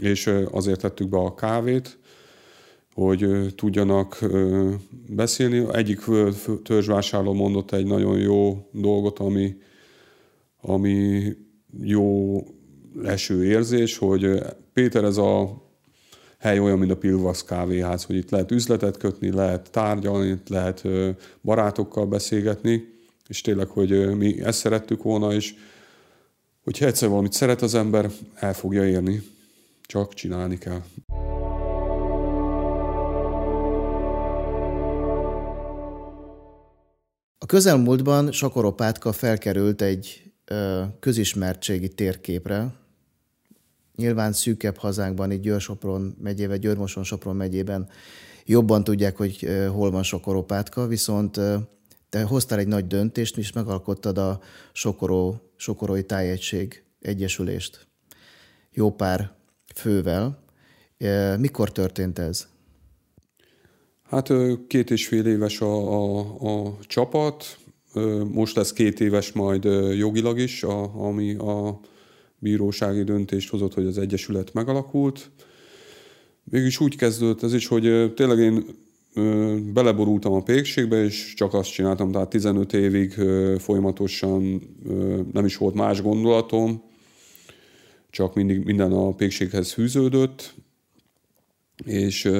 és azért tettük be a kávét, hogy tudjanak beszélni. Egyik törzsvásárló mondott egy nagyon jó dolgot, ami, ami jó leső érzés, hogy Péter, ez a hely olyan, mint a Pilvax kávéház, hogy itt lehet üzletet kötni, lehet tárgyalni, itt lehet barátokkal beszélgetni, és tényleg, hogy mi ezt szerettük volna, és hogyha egyszer valamit szeret az ember, el fogja érni. Csak csinálni kell. A közelmúltban Sakoropátka felkerült egy ö, közismertségi térképre. Nyilván szűkebb hazánkban, itt Győr-Sopron megyében, Győr-Moson-Sopron megyében jobban tudják, hogy ö, hol van Sokoropátka, viszont ö, te hoztál egy nagy döntést, és megalkottad a Sokoró, Sokorói Tájegység Egyesülést. Jó pár fővel. Mikor történt ez? Hát két és fél éves a, a, a csapat, most lesz két éves majd jogilag is, a, ami a bírósági döntést hozott, hogy az Egyesület megalakult. Mégis úgy kezdődött ez is, hogy tényleg én beleborultam a pékségbe, és csak azt csináltam, tehát 15 évig folyamatosan nem is volt más gondolatom, csak mindig minden a pékséghez hűződött, és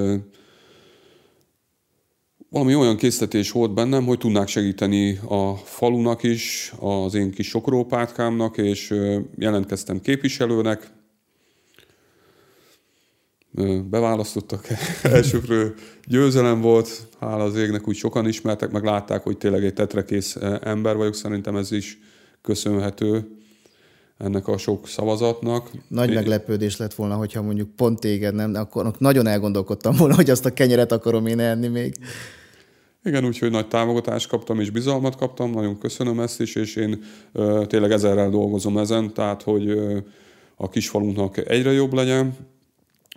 valami olyan készítetés volt bennem, hogy tudnák segíteni a falunak is, az én kis sokrópátkámnak, és jelentkeztem képviselőnek. Beválasztottak. Elsőkről, győzelem volt, hála az égnek, úgy sokan ismertek, meg látták, hogy tényleg egy tetrekész ember vagyok, szerintem ez is köszönhető ennek a sok szavazatnak. Nagy meglepődés lett volna, hogyha mondjuk pont téged nem, akkor nagyon elgondolkodtam volna, hogy azt a kenyeret akarom én enni még. Igen, úgyhogy nagy támogatást kaptam és bizalmat kaptam, nagyon köszönöm ezt is, és én ö, tényleg ezerrel dolgozom ezen, tehát hogy ö, a kisfalunknak egyre jobb legyen,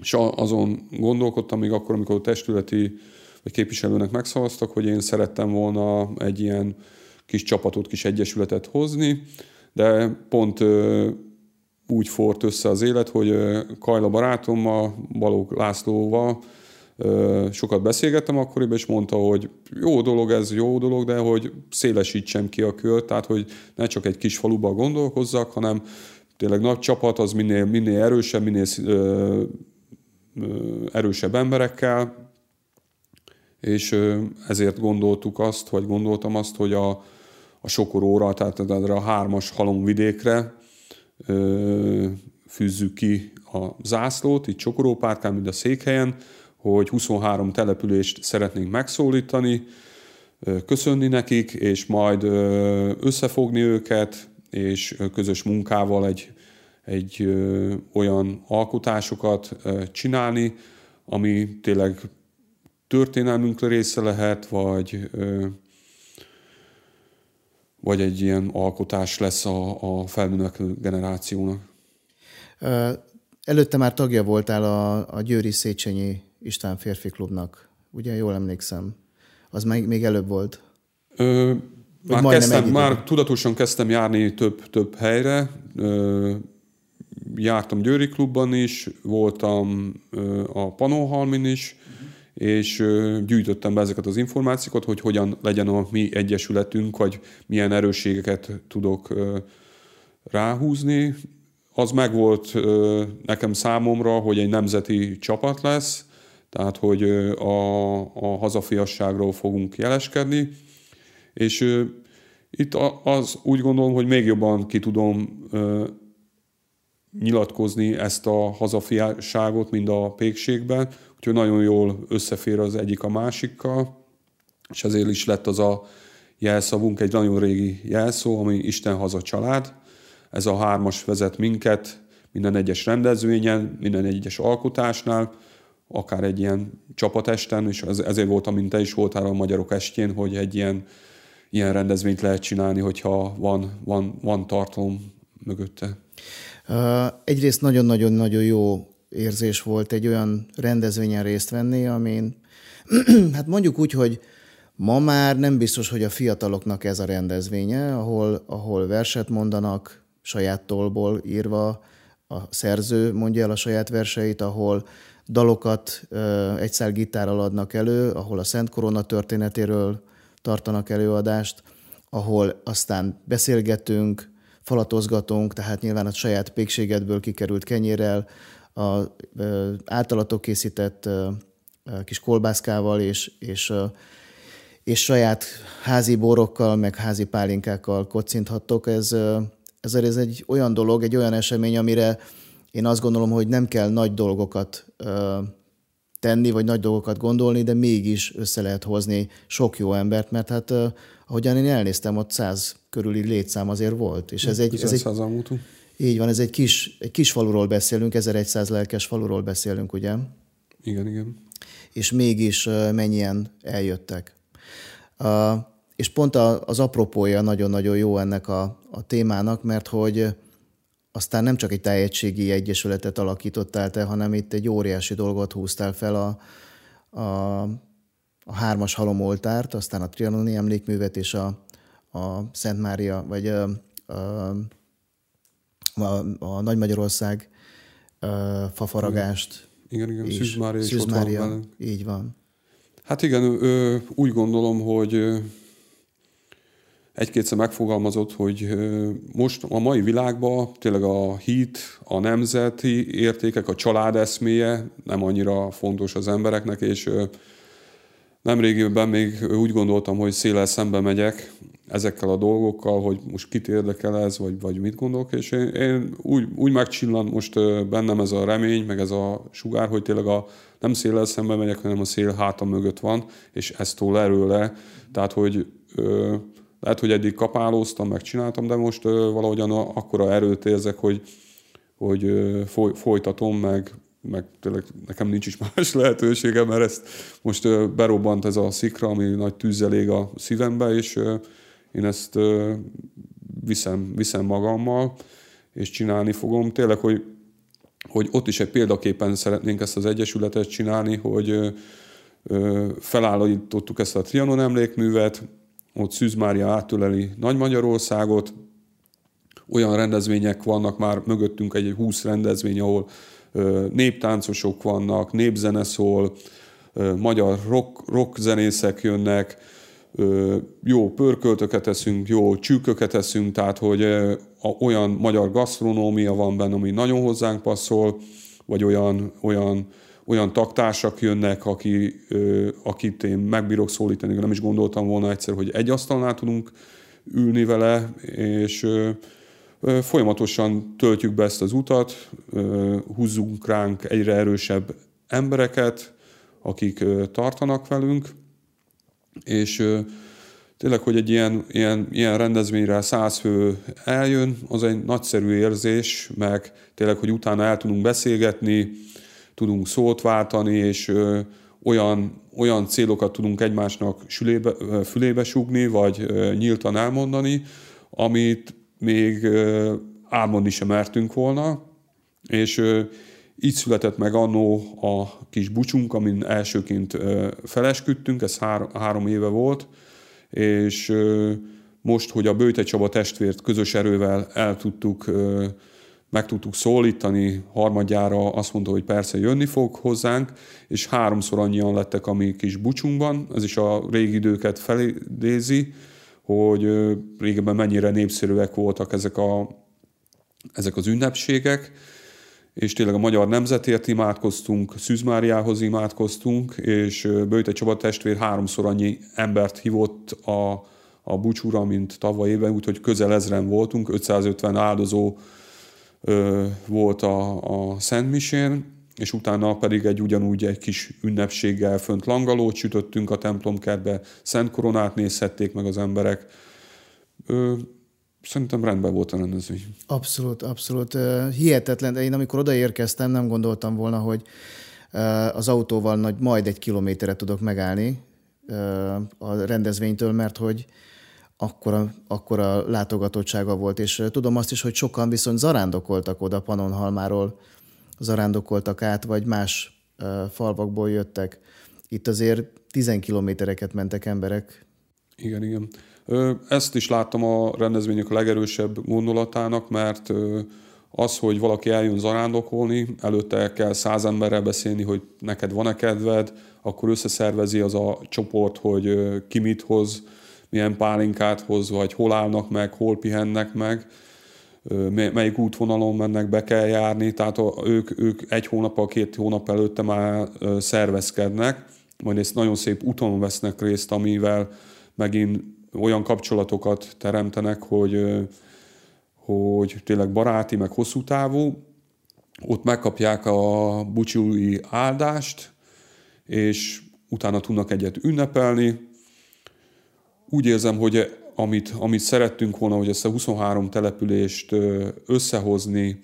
és azon gondolkodtam még akkor, amikor a testületi vagy képviselőnek megszavaztak, hogy én szerettem volna egy ilyen kis csapatot, kis egyesületet hozni, de pont úgy fort össze az élet, hogy Kajla barátommal, Balók Lászlóval sokat beszélgettem akkoriban, és mondta, hogy jó dolog ez, jó dolog, de hogy szélesítsem ki a kört, tehát hogy ne csak egy kis faluban gondolkozzak, hanem tényleg nagy csapat, az minél, minél erősebb, minél ö, ö, erősebb emberekkel, és ö, ezért gondoltuk azt, vagy gondoltam azt, hogy a, a sokoróra, tehát erre a hármas halomvidékre ö, fűzzük ki a zászlót, itt Csokorópárkán, mint a székhelyen, hogy 23 települést szeretnénk megszólítani, köszönni nekik, és majd összefogni őket, és közös munkával egy, egy olyan alkotásokat csinálni, ami tényleg történelmünk része lehet, vagy, vagy egy ilyen alkotás lesz a, a felnövekvő generációnak. Előtte már tagja voltál a, a Győri Széchenyi István férfi klubnak. Ugye, jól emlékszem. Az még, még előbb volt. Ö, már, kezdtem, már tudatosan kezdtem járni több, több helyre. Ö, jártam Győri klubban is, voltam ö, a Panóhalmin is. És gyűjtöttem be ezeket az információkat, hogy hogyan legyen a mi egyesületünk, vagy milyen erősségeket tudok ráhúzni. Az megvolt nekem számomra, hogy egy nemzeti csapat lesz, tehát hogy a, a hazafiasságról fogunk jeleskedni, és itt az úgy gondolom, hogy még jobban ki tudom nyilatkozni ezt a hazafiasságot, mint a pékségben, úgyhogy nagyon jól összefér az egyik a másikkal, és ezért is lett az a jelszavunk, egy nagyon régi jelszó, ami Isten haza család. Ez a hármas vezet minket minden egyes rendezvényen, minden egyes alkotásnál, akár egy ilyen csapatesten, és ezért voltam, mint te is voltál a Magyarok estjén, hogy egy ilyen, ilyen rendezvényt lehet csinálni, hogyha van, van, van tartalom mögötte. Egyrészt nagyon-nagyon-nagyon jó érzés volt egy olyan rendezvényen részt venni, amin hát mondjuk úgy, hogy ma már nem biztos, hogy a fiataloknak ez a rendezvénye, ahol, ahol verset mondanak saját tolból írva, a szerző mondja el a saját verseit, ahol dalokat egy szál gitárral adnak elő, ahol a Szent Korona történetéről tartanak előadást, ahol aztán beszélgetünk, falatozgatunk, tehát nyilván a saját pékségedből kikerült kenyérrel, a általatok készített kis kolbászkával és, és, és saját házi borokkal, meg házi pálinkákkal kocinthattok. Ez, ez, ez egy olyan dolog, egy olyan esemény, amire én azt gondolom, hogy nem kell nagy dolgokat tenni, vagy nagy dolgokat gondolni, de mégis össze lehet hozni sok jó embert, mert hát ahogyan én elnéztem, ott száz körüli létszám azért volt. És ez egy, ez egy, így van, ez egy kis, egy kis faluról beszélünk, 1100 lelkes faluról beszélünk, ugye? Igen, igen. És mégis mennyien eljöttek. Uh, és pont az apropója nagyon-nagyon jó ennek a, a témának, mert hogy aztán nem csak egy tájegységi egyesületet alakítottál te, hanem itt egy óriási dolgot húztál fel a, a, a hármas halomoltárt, aztán a trianoni emlékművet és a, a Szent Mária, vagy a, a, a, a Nagy Magyarország a fafaragást. Igen, igen, Szűz Mária is ott van Így van. Hát igen, ö, úgy gondolom, hogy egy-kétszer megfogalmazott, hogy most a mai világban tényleg a hit, a nemzeti értékek, a család eszméje nem annyira fontos az embereknek, és nemrégiben még úgy gondoltam, hogy széles szembe megyek ezekkel a dolgokkal, hogy most kit érdekel ez, vagy, vagy mit gondolok, és én, én úgy, úgy megcsillan most bennem ez a remény, meg ez a sugár, hogy tényleg a, nem széles szembe megyek, hanem a szél hátam mögött van, és ezt tól erőle. Tehát, hogy ö, lehet, hogy eddig kapálóztam, megcsináltam, de most ö, valahogyan akkora erőt érzek, hogy, hogy ö, foly, folytatom, meg, meg tényleg nekem nincs is más lehetőségem, mert ezt most berobbant ez a szikra, ami nagy tűzzel ég a szívembe, és én ezt viszem, viszem magammal, és csinálni fogom. Tényleg, hogy, hogy ott is egy példaképpen szeretnénk ezt az egyesületet csinálni, hogy felállítottuk ezt a Trianon emlékművet, ott Szűz Mária átöleli Nagy Magyarországot, olyan rendezvények vannak már mögöttünk egy 20 rendezvény, ahol néptáncosok vannak, népzene szól, magyar rock, rock zenészek jönnek, jó pörköltöket eszünk, jó csűköket eszünk, tehát hogy olyan magyar gasztronómia van benne, ami nagyon hozzánk passzol, vagy olyan, olyan olyan taktársak jönnek, aki, akit én megbírok szólítani, nem is gondoltam volna egyszer, hogy egy asztalnál tudunk ülni vele, és folyamatosan töltjük be ezt az utat, húzzunk ránk egyre erősebb embereket, akik tartanak velünk, és tényleg, hogy egy ilyen, ilyen, ilyen rendezvényre száz fő eljön, az egy nagyszerű érzés, meg tényleg, hogy utána el tudunk beszélgetni, tudunk szót váltani, és olyan, olyan célokat tudunk egymásnak sülébe, fülébe sugni, vagy nyíltan elmondani, amit még álmodni sem mertünk volna, és így született meg annó a kis bucsunk, amin elsőként felesküdtünk, ez hár, három éve volt, és most, hogy a Bőte Csaba testvért közös erővel el tudtuk meg tudtuk szólítani, harmadjára azt mondta, hogy persze jönni fog hozzánk, és háromszor annyian lettek a mi kis bucsunkban, ez is a régi időket felidézi, hogy régebben mennyire népszerűek voltak ezek, a, ezek az ünnepségek, és tényleg a magyar nemzetért imádkoztunk, Szűzmáriához imádkoztunk, és Böjte Csaba testvér háromszor annyi embert hívott a, a bucsúra, mint tavaly évben, úgyhogy közel ezren voltunk, 550 áldozó volt a, a Szent Misén, és utána pedig egy ugyanúgy egy kis ünnepséggel fönt langalót sütöttünk a templomkertbe, Szent Koronát nézhették meg az emberek. Ö, szerintem rendben volt a rendezvény. Abszolút, abszolút. Hihetetlen, én amikor odaérkeztem, nem gondoltam volna, hogy az autóval nagy, majd egy kilométerre tudok megállni a rendezvénytől, mert hogy akkora, akkora látogatottsága volt, és tudom azt is, hogy sokan viszont zarándokoltak oda Panonhalmáról, zarándokoltak át, vagy más falvakból jöttek. Itt azért 10 kilométereket mentek emberek. Igen, igen. Ezt is láttam a rendezvények legerősebb gondolatának, mert az, hogy valaki eljön zarándokolni, előtte kell száz emberrel beszélni, hogy neked van-e kedved, akkor összeszervezi az a csoport, hogy ki mit hoz, milyen pálinkát hoz, vagy hol állnak meg, hol pihennek meg, melyik útvonalon mennek, be kell járni, tehát ők, ők egy hónappal, két hónap előtte már szervezkednek, majd ezt nagyon szép úton vesznek részt, amivel megint olyan kapcsolatokat teremtenek, hogy, hogy tényleg baráti, meg hosszú távú. Ott megkapják a bucsúi áldást, és utána tudnak egyet ünnepelni. Úgy érzem, hogy amit, amit szerettünk volna, hogy ezt a 23 települést összehozni,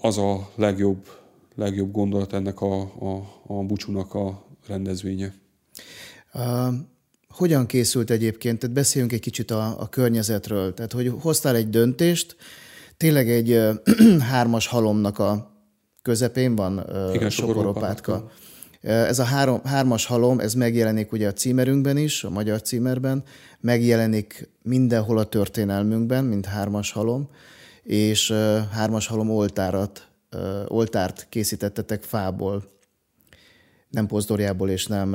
az a legjobb, legjobb gondolat ennek a, a, a bucsúnak a rendezvénye. Uh, hogyan készült egyébként? Tehát beszéljünk egy kicsit a, a környezetről. Tehát, hogy hoztál egy döntést, tényleg egy hármas halomnak a közepén van Igen, Sokoropátka. Ez a három, hármas halom, ez megjelenik ugye a címerünkben is, a magyar címerben, megjelenik mindenhol a történelmünkben, mint hármas halom, és hármas halom oltárat, oltárt készítettetek fából, nem pozdorjából és nem,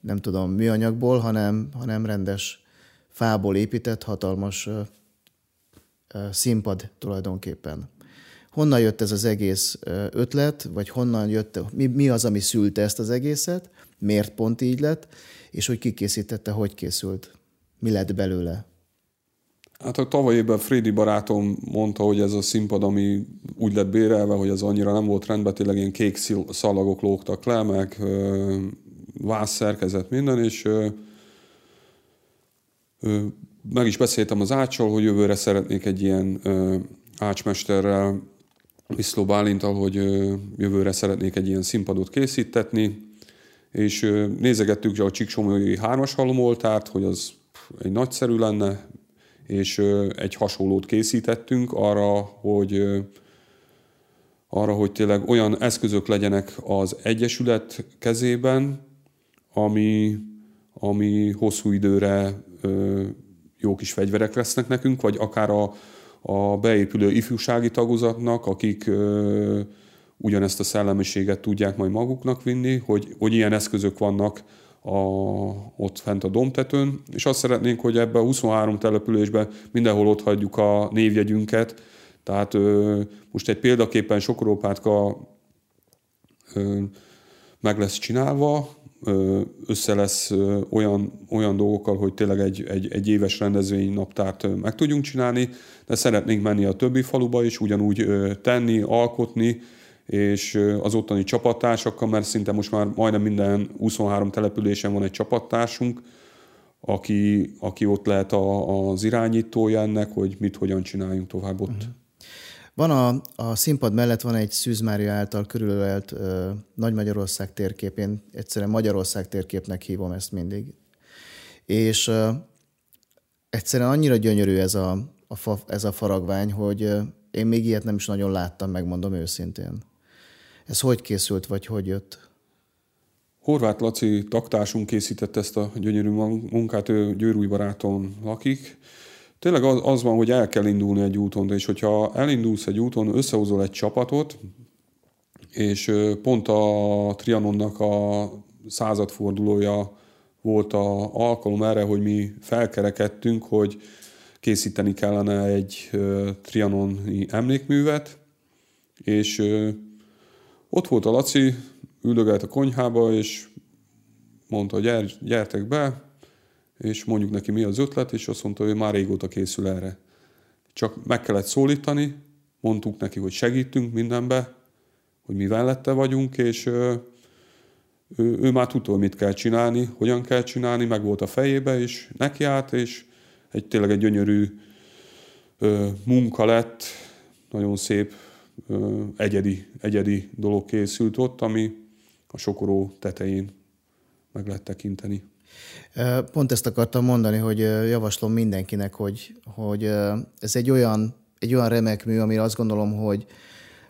nem tudom, műanyagból, hanem, hanem rendes fából épített hatalmas színpad tulajdonképpen. Honnan jött ez az egész ötlet, vagy honnan jött, mi, mi az, ami szülte ezt az egészet, miért pont így lett, és hogy kikészítette, hogy készült, mi lett belőle? Hát a tavaly évben Frédi barátom mondta, hogy ez a színpad, ami úgy lett bérelve, hogy ez annyira nem volt rendben, tényleg ilyen kék szalagok lógtak le, meg vász minden, és ö, ö, meg is beszéltem az ácsal, hogy jövőre szeretnék egy ilyen ö, ácsmesterrel Viszló Bálintal, hogy jövőre szeretnék egy ilyen színpadot készítetni, és nézegettük a Csíksomói hármas halomoltárt, hogy az egy nagyszerű lenne, és egy hasonlót készítettünk arra, hogy arra, hogy tényleg olyan eszközök legyenek az Egyesület kezében, ami, ami hosszú időre jó kis fegyverek lesznek nekünk, vagy akár a, a beépülő ifjúsági tagozatnak, akik ö, ugyanezt a szellemiséget tudják majd maguknak vinni, hogy, hogy ilyen eszközök vannak a, ott fent a domtetőn, és azt szeretnénk, hogy ebbe a 23 településben mindenhol ott hagyjuk a névjegyünket, tehát ö, most egy példaképpen Sokorópátka ö, meg lesz csinálva, össze lesz olyan, olyan dolgokkal, hogy tényleg egy, egy, egy éves rendezvény naptárt meg tudjunk csinálni, de szeretnénk menni a többi faluba is, ugyanúgy tenni, alkotni, és az ottani csapattársakkal, mert szinte most már majdnem minden 23 településen van egy csapattársunk, aki, aki ott lehet a, az irányítója ennek, hogy mit, hogyan csináljunk tovább ott. Uh-huh. Van a, a színpad mellett van egy Szűz Mária által körülölelt Nagy Magyarország térkép, én egyszerűen Magyarország térképnek hívom ezt mindig. És ö, egyszerűen annyira gyönyörű ez a, a, fa, ez a faragvány, hogy én még ilyet nem is nagyon láttam, megmondom őszintén. Ez hogy készült, vagy hogy jött? Horváth Laci taktársunk készített ezt a gyönyörű munkát, ő Győrúj baráton lakik, tényleg az, az van, hogy el kell indulni egy úton, és hogyha elindulsz egy úton, összehozol egy csapatot, és pont a Trianonnak a századfordulója volt a alkalom erre, hogy mi felkerekedtünk, hogy készíteni kellene egy trianoni emlékművet, és ott volt a Laci, üldögelt a konyhába, és mondta, gyertek be, és mondjuk neki mi az ötlet, és azt mondta, hogy már régóta készül erre. Csak meg kellett szólítani, mondtuk neki, hogy segítünk mindenbe, hogy mi vellette vagyunk, és ő, ő, ő már tudta, hogy mit kell csinálni, hogyan kell csinálni, meg volt a fejébe, és neki állt, és egy tényleg egy gyönyörű ö, munka lett, nagyon szép, ö, egyedi, egyedi dolog készült ott, ami a sokoró tetején meg lehet tekinteni. Pont ezt akartam mondani, hogy javaslom mindenkinek, hogy, hogy ez egy olyan, egy olyan remek mű, amire azt gondolom, hogy,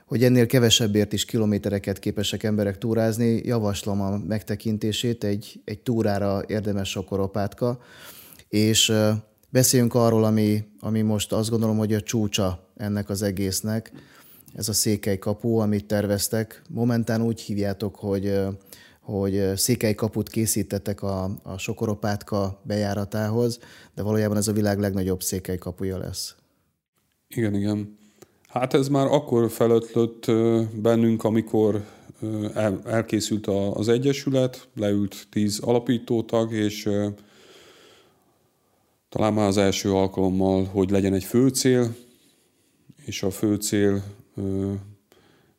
hogy ennél kevesebbért is kilométereket képesek emberek túrázni. Javaslom a megtekintését, egy, egy túrára érdemes sokoropátka, és Beszéljünk arról, ami, ami most azt gondolom, hogy a csúcsa ennek az egésznek. Ez a székely kapu, amit terveztek. Momentán úgy hívjátok, hogy hogy székely kaput készítettek a, a Sokoropátka bejáratához, de valójában ez a világ legnagyobb székely kapuja lesz. Igen, igen. Hát ez már akkor felötlött bennünk, amikor elkészült az Egyesület, leült tíz alapítótag, és talán már az első alkalommal, hogy legyen egy főcél, és a főcél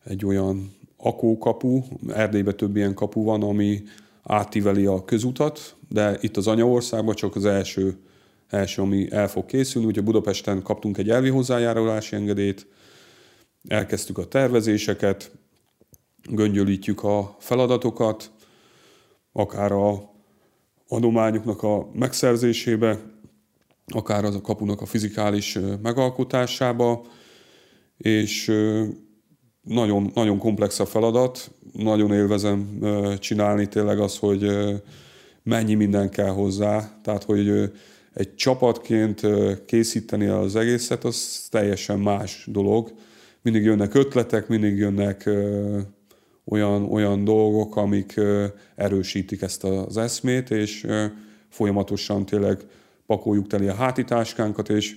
egy olyan akókapu, Erdélyben több ilyen kapu van, ami átíveli a közutat, de itt az anyaországban csak az első, első, ami el fog készülni. Ugye Budapesten kaptunk egy elvi hozzájárulási engedélyt, elkezdtük a tervezéseket, göngyölítjük a feladatokat, akár a adományoknak a megszerzésébe, akár az a kapunak a fizikális megalkotásába, és nagyon, nagyon komplex a feladat, nagyon élvezem csinálni tényleg az, hogy mennyi minden kell hozzá, tehát hogy egy csapatként készíteni az egészet, az teljesen más dolog. Mindig jönnek ötletek, mindig jönnek olyan, olyan dolgok, amik erősítik ezt az eszmét, és folyamatosan tényleg pakoljuk teli a hátitáskánkat, és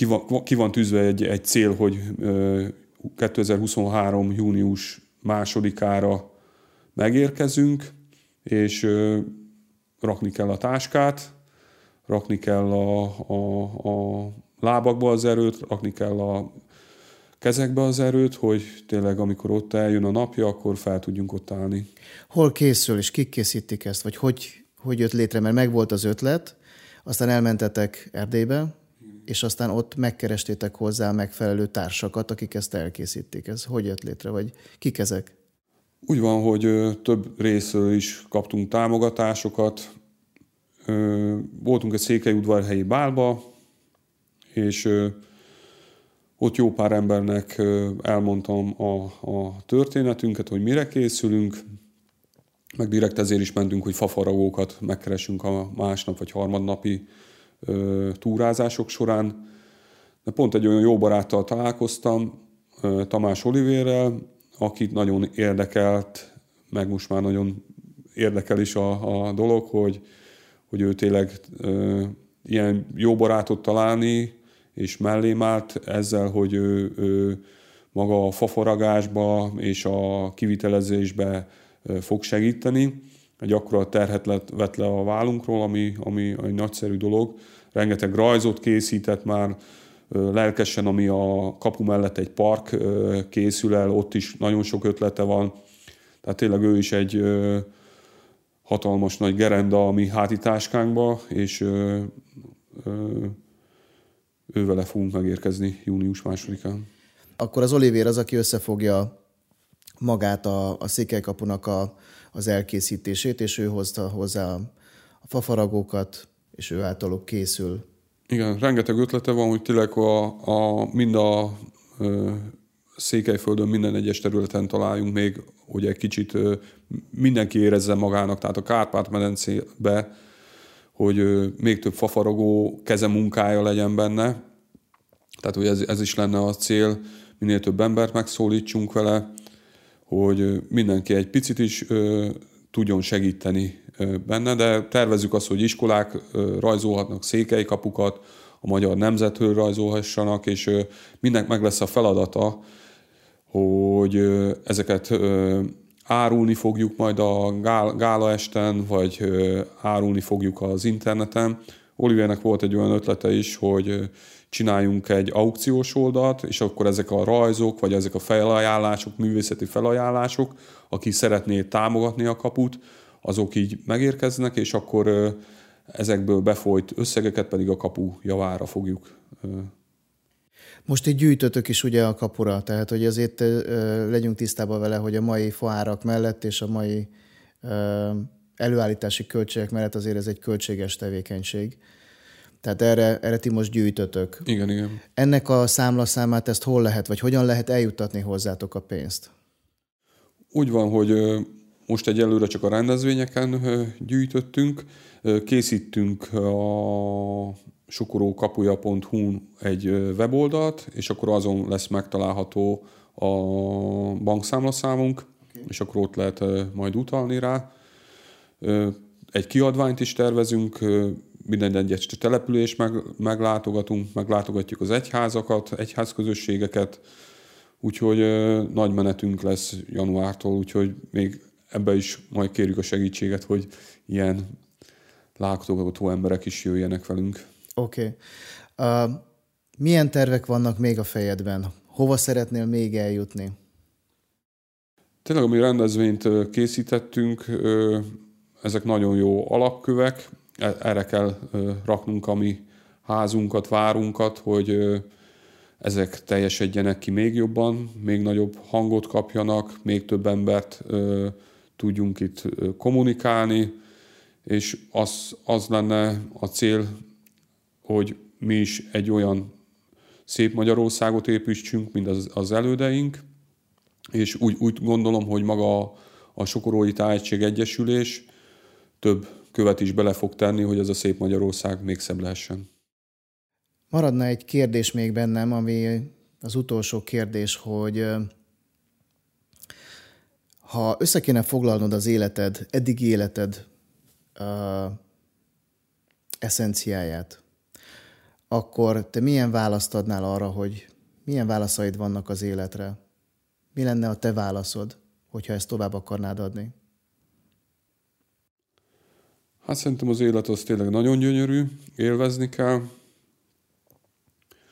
ki van, ki van tűzve egy, egy cél, hogy 2023. június másodikára megérkezünk, és rakni kell a táskát, rakni kell a, a, a lábakba az erőt, rakni kell a kezekbe az erőt, hogy tényleg amikor ott eljön a napja, akkor fel tudjunk ott állni. Hol készül, és kik készítik ezt, vagy hogy, hogy jött létre, mert megvolt az ötlet, aztán elmentetek Erdélybe, és aztán ott megkerestétek hozzá megfelelő társakat, akik ezt elkészítik. Ez hogy jött létre, vagy kik ezek? Úgy van, hogy több részről is kaptunk támogatásokat. Voltunk egy székelyudvarhelyi bálba, és ott jó pár embernek elmondtam a, a történetünket, hogy mire készülünk, meg direkt ezért is mentünk, hogy fafaragókat megkeresünk a másnap vagy harmadnapi túrázások során. De pont egy olyan jó baráttal találkoztam, Tamás Olivérrel, akit nagyon érdekelt, meg most már nagyon érdekel is a, a dolog, hogy, hogy ő tényleg ö, ilyen jó barátot találni, és mellém állt ezzel, hogy ő, ő maga a fafaragásba és a kivitelezésbe fog segíteni egy akkora terhet lett, vett le a vállunkról, ami, ami egy nagyszerű dolog. Rengeteg rajzot készített már, lelkesen, ami a kapu mellett egy park készül el, ott is nagyon sok ötlete van. Tehát tényleg ő is egy hatalmas nagy gerenda a mi hátitáskánkba, és ővele fogunk megérkezni június másodikán. Akkor az Olivér az, aki összefogja magát a, a székelykapunak a, az elkészítését, és ő hozta hozzá a fafaragókat, és ő általuk készül. Igen, rengeteg ötlete van, hogy tényleg a, a, mind a ö, Székelyföldön minden egyes területen találjunk még, hogy egy kicsit ö, mindenki érezze magának, tehát a Kárpát-medencébe, hogy ö, még több fafaragó kezemunkája legyen benne. Tehát, hogy ez, ez is lenne a cél, minél több embert megszólítsunk vele, hogy mindenki egy picit is tudjon segíteni benne, de tervezzük azt, hogy iskolák rajzolhatnak székelykapukat, a magyar nemzetről rajzolhassanak, és mindenek meg lesz a feladata, hogy ezeket árulni fogjuk majd a gála esten, vagy árulni fogjuk az interneten. Oliviernek volt egy olyan ötlete is, hogy csináljunk egy aukciós oldalt, és akkor ezek a rajzok, vagy ezek a felajánlások, művészeti felajánlások, aki szeretné támogatni a kaput, azok így megérkeznek, és akkor ezekből befolyt összegeket pedig a kapu javára fogjuk. Most így gyűjtötök is ugye a kapura, tehát hogy azért legyünk tisztában vele, hogy a mai faárak mellett és a mai előállítási költségek mellett azért ez egy költséges tevékenység. Tehát erre, erre ti most gyűjtötök. Igen, igen. Ennek a számlaszámát ezt hol lehet, vagy hogyan lehet eljuttatni hozzátok a pénzt? Úgy van, hogy most egyelőre csak a rendezvényeken gyűjtöttünk. Készítünk a sokorókapuja.hu egy weboldalt, és akkor azon lesz megtalálható a bankszámlaszámunk, okay. és akkor ott lehet majd utalni rá. Egy kiadványt is tervezünk, minden egyes település meg, meglátogatunk, meglátogatjuk az egyházakat, egyházközösségeket, úgyhogy nagy menetünk lesz januártól, úgyhogy még ebbe is majd kérjük a segítséget, hogy ilyen látogató emberek is jöjjenek velünk. Oké. Okay. Uh, milyen tervek vannak még a fejedben? Hova szeretnél még eljutni? Tényleg, ami rendezvényt készítettünk, ezek nagyon jó alapkövek, erre kell raknunk a mi házunkat, várunkat, hogy ezek teljesedjenek ki még jobban, még nagyobb hangot kapjanak, még több embert tudjunk itt kommunikálni, és az, az lenne a cél, hogy mi is egy olyan szép Magyarországot építsünk, mint az, az elődeink, és úgy, úgy gondolom, hogy maga a, a Sokorói Tájegység Egyesülés több követ is bele fog tenni, hogy ez a szép Magyarország még szebb lehessen. Maradna egy kérdés még bennem, ami az utolsó kérdés, hogy ha össze kéne foglalnod az életed, eddigi életed uh, eszenciáját, akkor te milyen választ adnál arra, hogy milyen válaszaid vannak az életre? Mi lenne a te válaszod, hogyha ezt tovább akarnád adni? Hát szerintem az élet az tényleg nagyon gyönyörű, élvezni kell,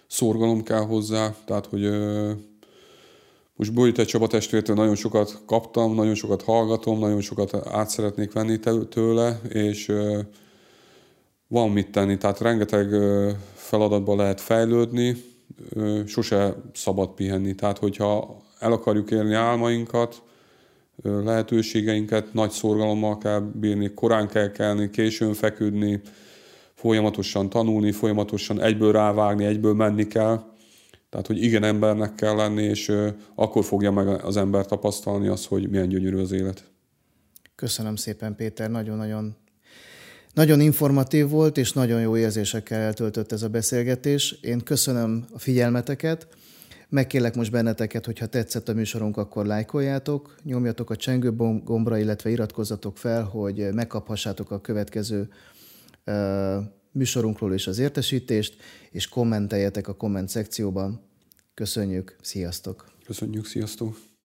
szorgalom kell hozzá, tehát hogy ö, most Bolyte Csaba testvértől nagyon sokat kaptam, nagyon sokat hallgatom, nagyon sokat át szeretnék venni tőle, és ö, van mit tenni, tehát rengeteg ö, feladatban lehet fejlődni, sose szabad pihenni, tehát hogyha el akarjuk érni álmainkat, lehetőségeinket, nagy szorgalommal kell bírni, korán kell kelni, későn feküdni, folyamatosan tanulni, folyamatosan egyből rávágni, egyből menni kell. Tehát, hogy igen embernek kell lenni, és akkor fogja meg az ember tapasztalni azt, hogy milyen gyönyörű az élet. Köszönöm szépen, Péter, nagyon-nagyon nagyon informatív volt, és nagyon jó érzésekkel eltöltött ez a beszélgetés. Én köszönöm a figyelmeteket. Megkérlek most benneteket, hogyha tetszett a műsorunk, akkor lájkoljátok, nyomjatok a csengő gombra, illetve iratkozzatok fel, hogy megkaphassátok a következő műsorunkról is az értesítést, és kommenteljetek a komment szekcióban. Köszönjük, sziasztok! Köszönjük, sziasztok!